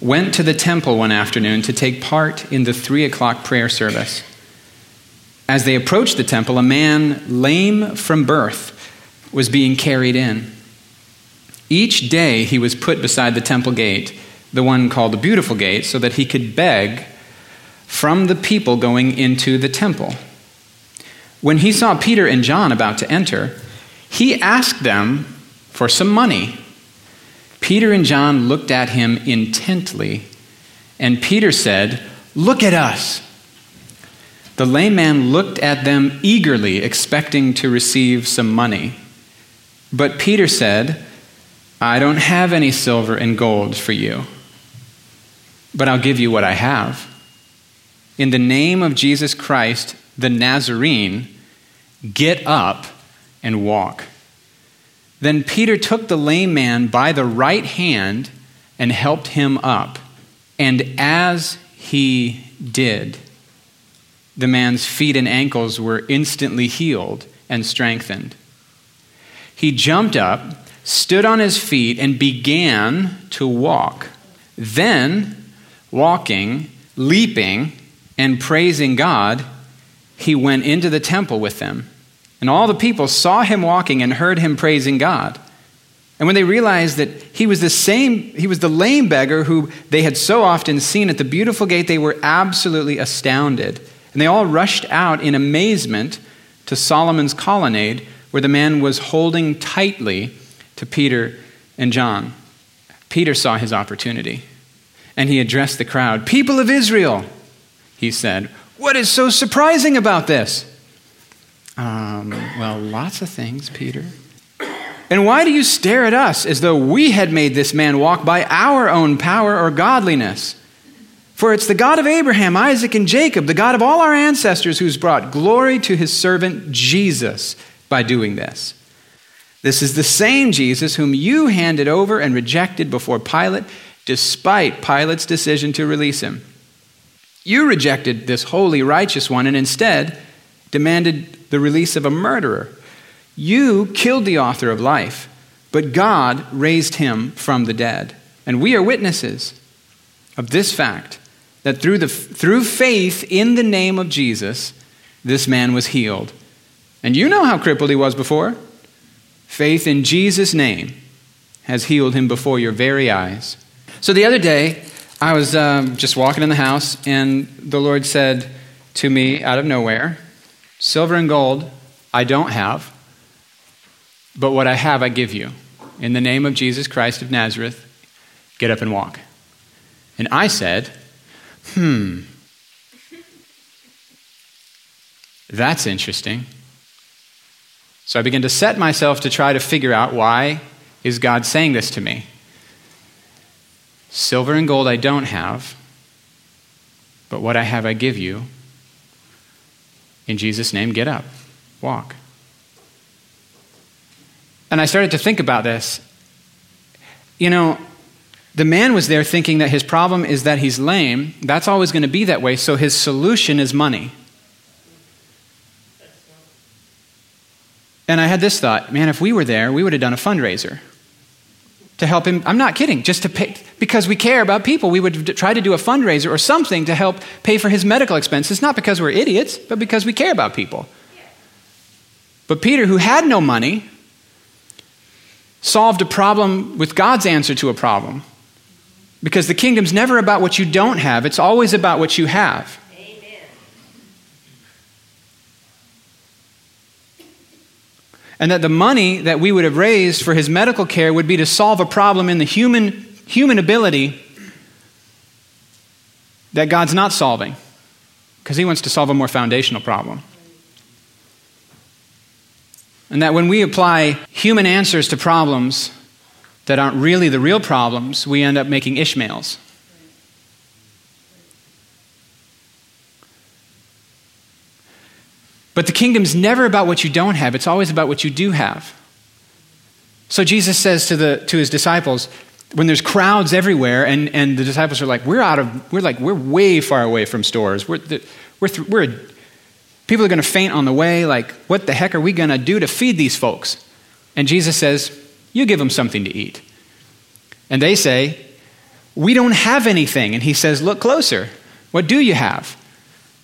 went to the temple one afternoon to take part in the three o'clock prayer service. As they approached the temple, a man lame from birth was being carried in. Each day he was put beside the temple gate, the one called the Beautiful Gate, so that he could beg from the people going into the temple. When he saw Peter and John about to enter, he asked them for some money. Peter and John looked at him intently, and Peter said, Look at us. The lame man looked at them eagerly, expecting to receive some money. But Peter said, I don't have any silver and gold for you, but I'll give you what I have. In the name of Jesus Christ, the Nazarene, get up and walk. Then Peter took the lame man by the right hand and helped him up. And as he did, the man's feet and ankles were instantly healed and strengthened. He jumped up, stood on his feet, and began to walk. Then, walking, leaping, and praising God, he went into the temple with them. And all the people saw him walking and heard him praising God. And when they realized that he was the same, he was the lame beggar who they had so often seen at the beautiful gate, they were absolutely astounded. And they all rushed out in amazement to Solomon's colonnade, where the man was holding tightly to Peter and John. Peter saw his opportunity, and he addressed the crowd People of Israel, he said, what is so surprising about this? Um, well, lots of things, Peter. And why do you stare at us as though we had made this man walk by our own power or godliness? For it's the God of Abraham, Isaac, and Jacob, the God of all our ancestors, who's brought glory to his servant Jesus by doing this. This is the same Jesus whom you handed over and rejected before Pilate, despite Pilate's decision to release him. You rejected this holy, righteous one and instead demanded the release of a murderer. You killed the author of life, but God raised him from the dead. And we are witnesses of this fact that through, the, through faith in the name of Jesus, this man was healed. And you know how crippled he was before. Faith in Jesus' name has healed him before your very eyes. So the other day, I was um, just walking in the house, and the Lord said to me out of nowhere, Silver and gold I don't have, but what I have I give you. In the name of Jesus Christ of Nazareth, get up and walk. And I said, Hmm, that's interesting. So I began to set myself to try to figure out why is God saying this to me? Silver and gold I don't have, but what I have I give you. In Jesus' name, get up, walk. And I started to think about this. You know, the man was there thinking that his problem is that he's lame. That's always going to be that way, so his solution is money. And I had this thought man, if we were there, we would have done a fundraiser to help him. I'm not kidding, just to pay, because we care about people. We would try to do a fundraiser or something to help pay for his medical expenses, not because we're idiots, but because we care about people. But Peter, who had no money, solved a problem with God's answer to a problem. Because the kingdom's never about what you don't have, it's always about what you have. And that the money that we would have raised for his medical care would be to solve a problem in the human, human ability that God's not solving because he wants to solve a more foundational problem. And that when we apply human answers to problems that aren't really the real problems, we end up making Ishmaels. But the kingdom's never about what you don't have, it's always about what you do have. So Jesus says to, the, to his disciples, when there's crowds everywhere, and, and the disciples are like, we're out of, we're like, we're way far away from stores. We're, we're, th- we're people are going to faint on the way. Like, what the heck are we going to do to feed these folks? And Jesus says, you give them something to eat. And they say, We don't have anything. And he says, Look closer. What do you have?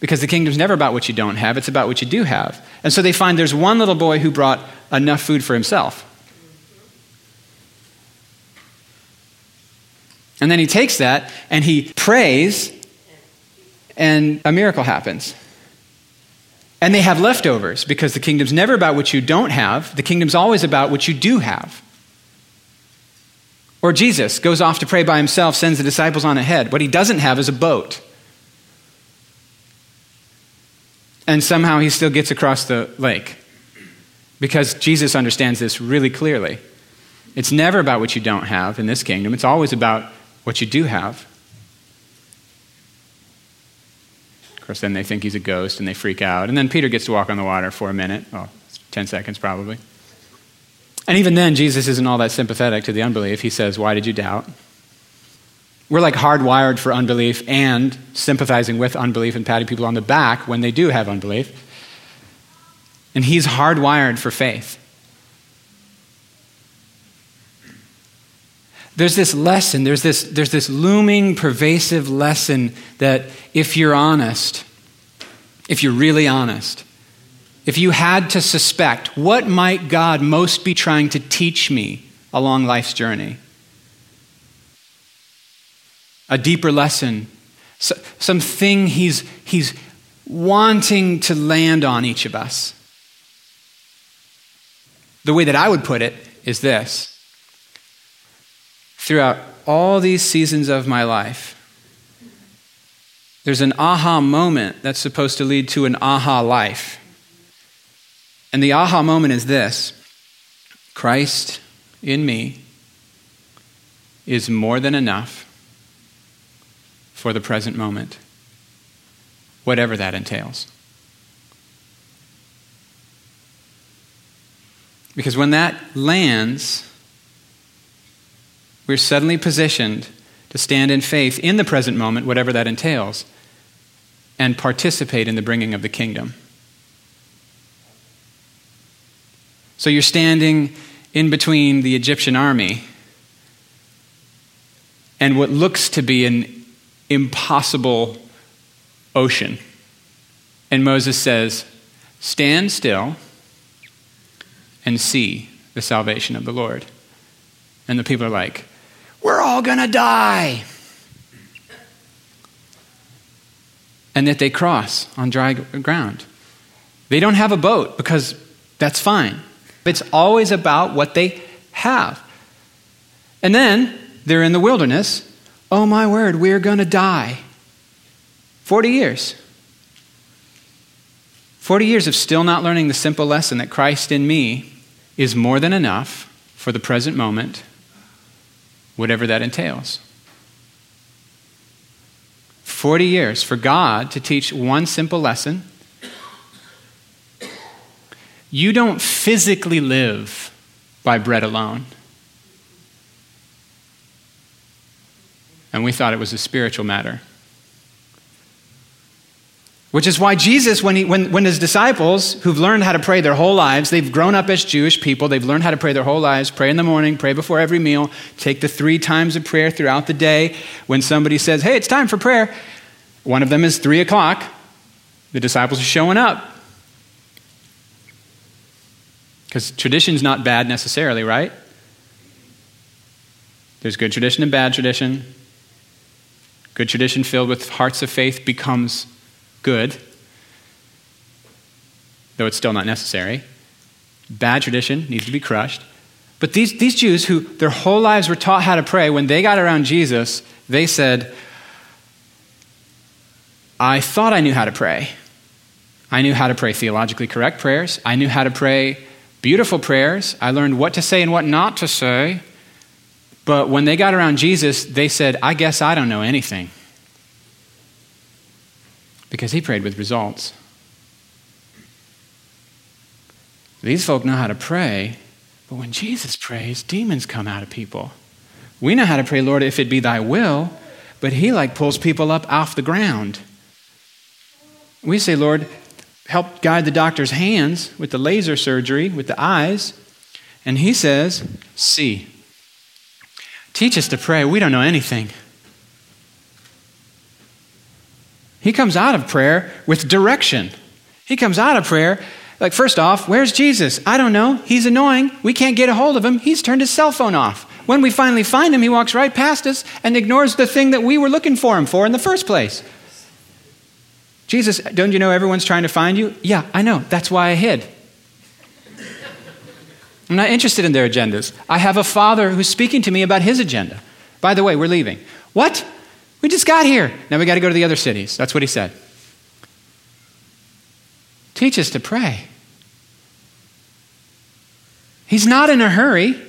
Because the kingdom's never about what you don't have, it's about what you do have. And so they find there's one little boy who brought enough food for himself. And then he takes that and he prays, and a miracle happens. And they have leftovers because the kingdom's never about what you don't have, the kingdom's always about what you do have. Or Jesus goes off to pray by himself, sends the disciples on ahead. What he doesn't have is a boat. And somehow he still gets across the lake because Jesus understands this really clearly. It's never about what you don't have in this kingdom, it's always about what you do have. Of course, then they think he's a ghost and they freak out. And then Peter gets to walk on the water for a minute. Oh, 10 seconds probably. And even then, Jesus isn't all that sympathetic to the unbelief. He says, Why did you doubt? We're like hardwired for unbelief and sympathizing with unbelief and patting people on the back when they do have unbelief. And he's hardwired for faith. there's this lesson, there's this, there's this looming, pervasive lesson that if you're honest, if you're really honest, if you had to suspect, what might God most be trying to teach me along life's journey? A deeper lesson, something he's, he's wanting to land on each of us. The way that I would put it is this throughout all these seasons of my life, there's an aha moment that's supposed to lead to an aha life. And the aha moment is this Christ in me is more than enough for the present moment, whatever that entails. Because when that lands, we're suddenly positioned to stand in faith in the present moment, whatever that entails, and participate in the bringing of the kingdom. So you're standing in between the Egyptian army and what looks to be an impossible ocean. And Moses says, Stand still and see the salvation of the Lord. And the people are like, we're all going to die. And that they cross on dry ground. They don't have a boat because that's fine. It's always about what they have. And then they're in the wilderness. Oh my word, we're going to die. 40 years. 40 years of still not learning the simple lesson that Christ in me is more than enough for the present moment whatever that entails. 40 years for God to teach one simple lesson. You don't physically live by bread alone. And we thought it was a spiritual matter. Which is why Jesus, when, he, when, when his disciples, who've learned how to pray their whole lives, they've grown up as Jewish people, they've learned how to pray their whole lives, pray in the morning, pray before every meal, take the three times of prayer throughout the day. When somebody says, hey, it's time for prayer, one of them is three o'clock, the disciples are showing up. Because tradition's not bad necessarily, right? There's good tradition and bad tradition. Good tradition filled with hearts of faith becomes good, though it's still not necessary. Bad tradition needs to be crushed. But these, these Jews, who their whole lives were taught how to pray, when they got around Jesus, they said, I thought I knew how to pray. I knew how to pray theologically correct prayers. I knew how to pray beautiful prayers. I learned what to say and what not to say. But when they got around Jesus, they said, I guess I don't know anything because he prayed with results. These folk know how to pray, but when Jesus prays, demons come out of people. We know how to pray, Lord, if it be thy will, but he like pulls people up off the ground. We say, Lord, help guide the doctor's hands with the laser surgery, with the eyes. And he says, See. Teach us to pray. We don't know anything. He comes out of prayer with direction. He comes out of prayer, like, first off, where's Jesus? I don't know. He's annoying. We can't get a hold of him. He's turned his cell phone off. When we finally find him, he walks right past us and ignores the thing that we were looking for him for in the first place. Jesus, don't you know everyone's trying to find you? Yeah, I know. That's why I hid. I'm not interested in their agendas. I have a father who's speaking to me about his agenda. By the way, we're leaving. What? We just got here. Now we got to go to the other cities. That's what he said. Teach us to pray. He's not in a hurry.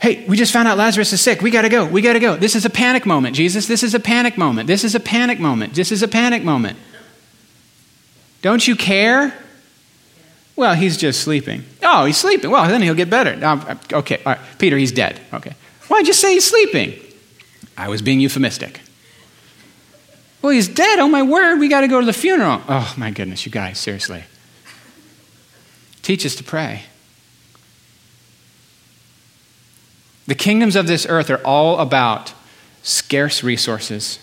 Hey, we just found out Lazarus is sick. We got to go. We got to go. This is a panic moment, Jesus. This is a panic moment. This is a panic moment. This is a panic moment. Don't you care? Well, he's just sleeping. Oh, he's sleeping. Well, then he'll get better. Um, okay, all right. Peter, he's dead. Okay. Why'd you say he's sleeping? I was being euphemistic. Well, he's dead. Oh, my word. We got to go to the funeral. Oh, my goodness, you guys, seriously. Teach us to pray. The kingdoms of this earth are all about scarce resources.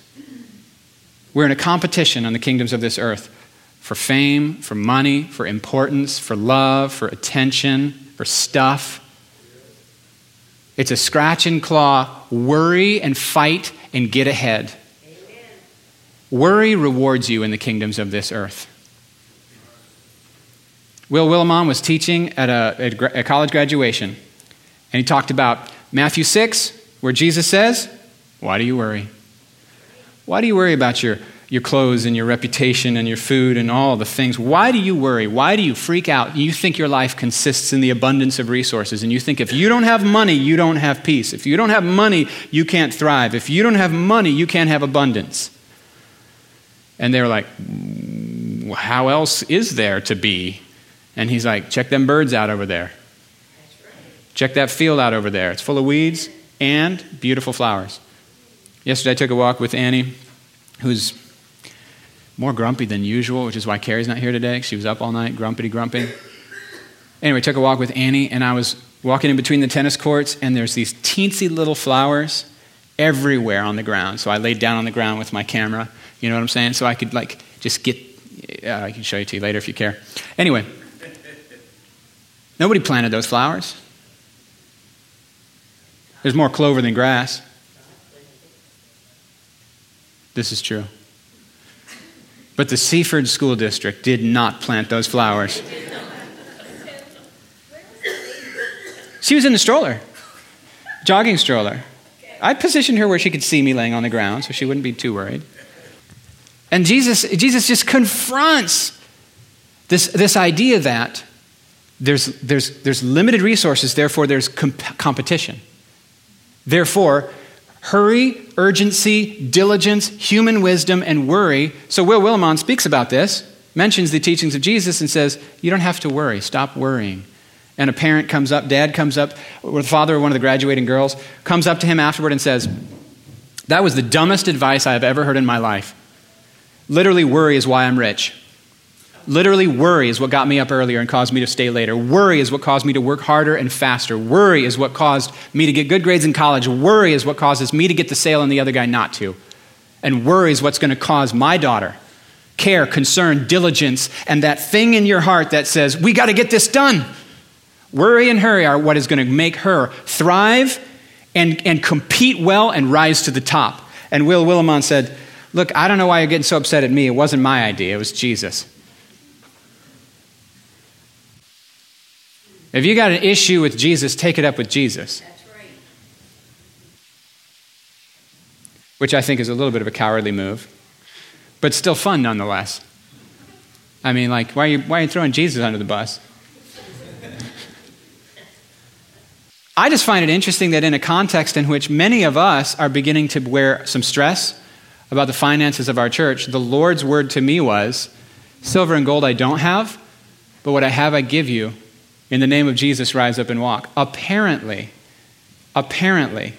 We're in a competition on the kingdoms of this earth for fame, for money, for importance, for love, for attention, for stuff. It's a scratch and claw, worry and fight and get ahead. Amen. Worry rewards you in the kingdoms of this earth. Will Willimon was teaching at a, a college graduation, and he talked about Matthew 6, where Jesus says, Why do you worry? Why do you worry about your, your clothes and your reputation and your food and all the things? Why do you worry? Why do you freak out? You think your life consists in the abundance of resources, and you think if you don't have money, you don't have peace. If you don't have money, you can't thrive. If you don't have money, you can't have abundance. And they're like, How else is there to be? And he's like, Check them birds out over there. Check that field out over there. It's full of weeds and beautiful flowers. Yesterday I took a walk with Annie, who's more grumpy than usual, which is why Carrie's not here today. She was up all night, grumpy, grumpy. Anyway, took a walk with Annie, and I was walking in between the tennis courts, and there's these teensy little flowers everywhere on the ground. So I laid down on the ground with my camera, you know what I'm saying? So I could like just get, uh, I can show you to you later if you care. Anyway, nobody planted those flowers. There's more clover than grass. This is true. But the Seaford School District did not plant those flowers. She was in the stroller, jogging stroller. I positioned her where she could see me laying on the ground so she wouldn't be too worried. And Jesus, Jesus just confronts this, this idea that there's, there's, there's limited resources, therefore, there's comp- competition. Therefore, hurry, urgency, diligence, human wisdom, and worry. So, Will Willimon speaks about this, mentions the teachings of Jesus, and says, You don't have to worry. Stop worrying. And a parent comes up, dad comes up, or the father of one of the graduating girls, comes up to him afterward and says, That was the dumbest advice I have ever heard in my life. Literally, worry is why I'm rich. Literally, worry is what got me up earlier and caused me to stay later. Worry is what caused me to work harder and faster. Worry is what caused me to get good grades in college. Worry is what causes me to get the sale and the other guy not to. And worry is what's going to cause my daughter care, concern, diligence, and that thing in your heart that says, we got to get this done. Worry and hurry are what is going to make her thrive and, and compete well and rise to the top. And Will Willimon said, Look, I don't know why you're getting so upset at me. It wasn't my idea, it was Jesus. If you got an issue with Jesus, take it up with Jesus. Right. Which I think is a little bit of a cowardly move, but still fun nonetheless. I mean, like, why are you, why are you throwing Jesus under the bus? I just find it interesting that in a context in which many of us are beginning to wear some stress about the finances of our church, the Lord's word to me was Silver and gold I don't have, but what I have I give you in the name of Jesus, rise up and walk. Apparently, apparently,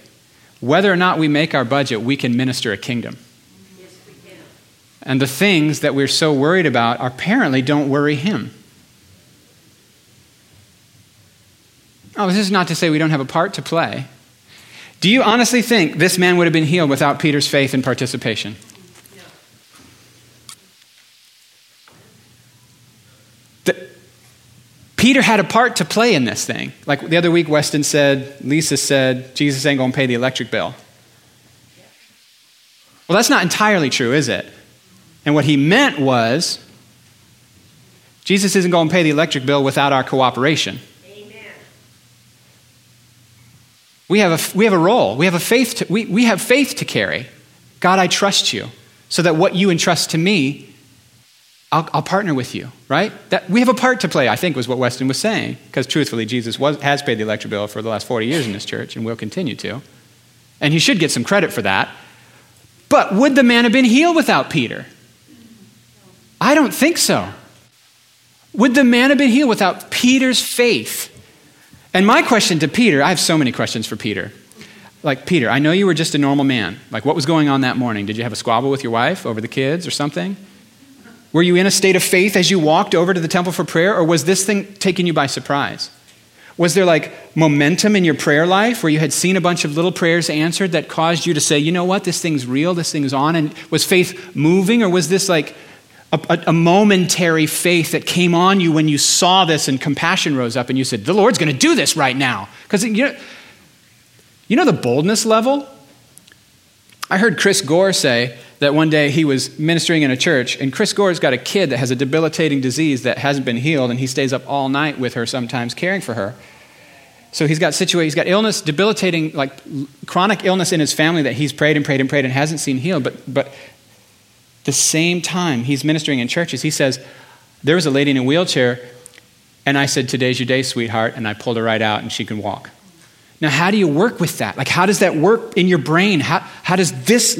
whether or not we make our budget, we can minister a kingdom. Yes, we can. And the things that we're so worried about apparently don't worry him. Oh, this is not to say we don't have a part to play. Do you honestly think this man would have been healed without Peter's faith and participation? Peter had a part to play in this thing. Like the other week, Weston said, Lisa said, Jesus ain't going to pay the electric bill. Well, that's not entirely true, is it? And what he meant was, Jesus isn't going to pay the electric bill without our cooperation. Amen. We have a, we have a role. We have a faith to, we, we have faith to carry. God, I trust you so that what you entrust to me, I'll, I'll partner with you, right? That, we have a part to play, I think was what Weston was saying. Because truthfully, Jesus was, has paid the electric bill for the last 40 years in this church and will continue to. And he should get some credit for that. But would the man have been healed without Peter? I don't think so. Would the man have been healed without Peter's faith? And my question to Peter, I have so many questions for Peter. Like, Peter, I know you were just a normal man. Like, what was going on that morning? Did you have a squabble with your wife over the kids or something? Were you in a state of faith as you walked over to the temple for prayer, or was this thing taking you by surprise? Was there like momentum in your prayer life where you had seen a bunch of little prayers answered that caused you to say, you know what, this thing's real, this thing's on? And was faith moving, or was this like a, a, a, momentary faith that came on you when you saw this and compassion rose up and you said, The Lord's going to do this right now. Because you know, you know the boldness level? I heard Chris Gore say that one day he was ministering in a church, and Chris Gore's got a kid that has a debilitating disease that hasn't been healed, and he stays up all night with her sometimes caring for her. So he's got situation, he's got illness, debilitating, like chronic illness in his family that he's prayed and prayed and prayed and hasn't seen healed. But, but the same time he's ministering in churches, he says, There was a lady in a wheelchair, and I said, Today's your day, sweetheart, and I pulled her right out and she can walk. Now, how do you work with that? Like, how does that work in your brain? How, how does this,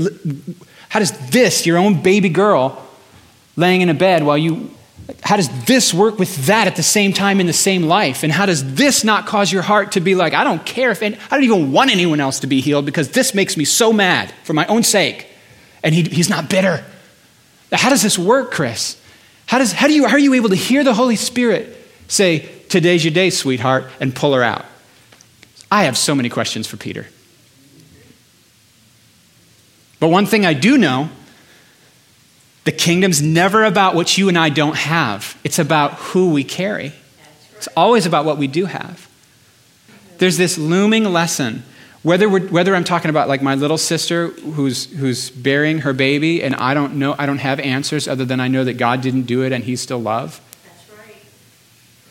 how does this, your own baby girl, laying in a bed while you, how does this work with that at the same time in the same life? And how does this not cause your heart to be like, I don't care if, I don't even want anyone else to be healed because this makes me so mad for my own sake. And he, he's not bitter. How does this work, Chris? How, does, how, do you, how are you able to hear the Holy Spirit say, Today's your day, sweetheart, and pull her out? I have so many questions for Peter. But one thing I do know the kingdom's never about what you and I don't have, it's about who we carry. It's always about what we do have. There's this looming lesson whether, whether I'm talking about like my little sister who's, who's burying her baby and I don't know, I don't have answers other than I know that God didn't do it and He's still love. That's right.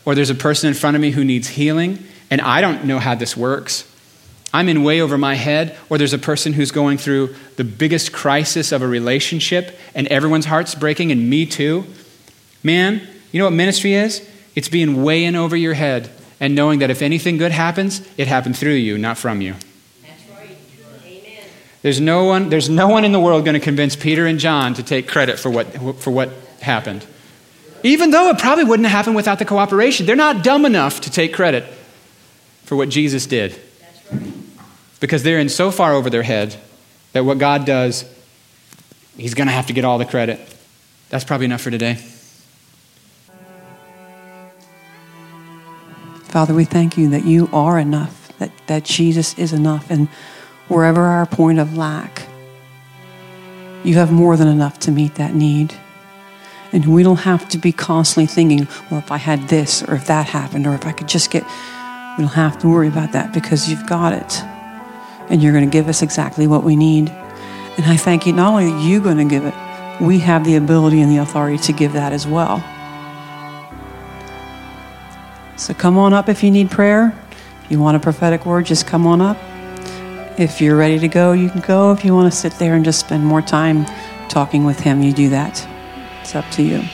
Or there's a person in front of me who needs healing and I don't know how this works. I'm in way over my head. Or there's a person who's going through the biggest crisis of a relationship and everyone's heart's breaking and me too. Man, you know what ministry is? It's being way in over your head and knowing that if anything good happens, it happened through you, not from you. There's no one, there's no one in the world going to convince Peter and John to take credit for what, for what happened. Even though it probably wouldn't have happened without the cooperation. They're not dumb enough to take credit for what Jesus did. Because they're in so far over their head that what God does, He's going to have to get all the credit. That's probably enough for today. Father, we thank you that you are enough, that, that Jesus is enough. And wherever our point of lack, you have more than enough to meet that need. And we don't have to be constantly thinking, well, if I had this or if that happened or if I could just get, we don't have to worry about that because you've got it. And you're going to give us exactly what we need. And I thank you, not only are you going to give it, we have the ability and the authority to give that as well. So come on up if you need prayer. If you want a prophetic word, just come on up. If you're ready to go, you can go. If you want to sit there and just spend more time talking with Him, you do that. It's up to you.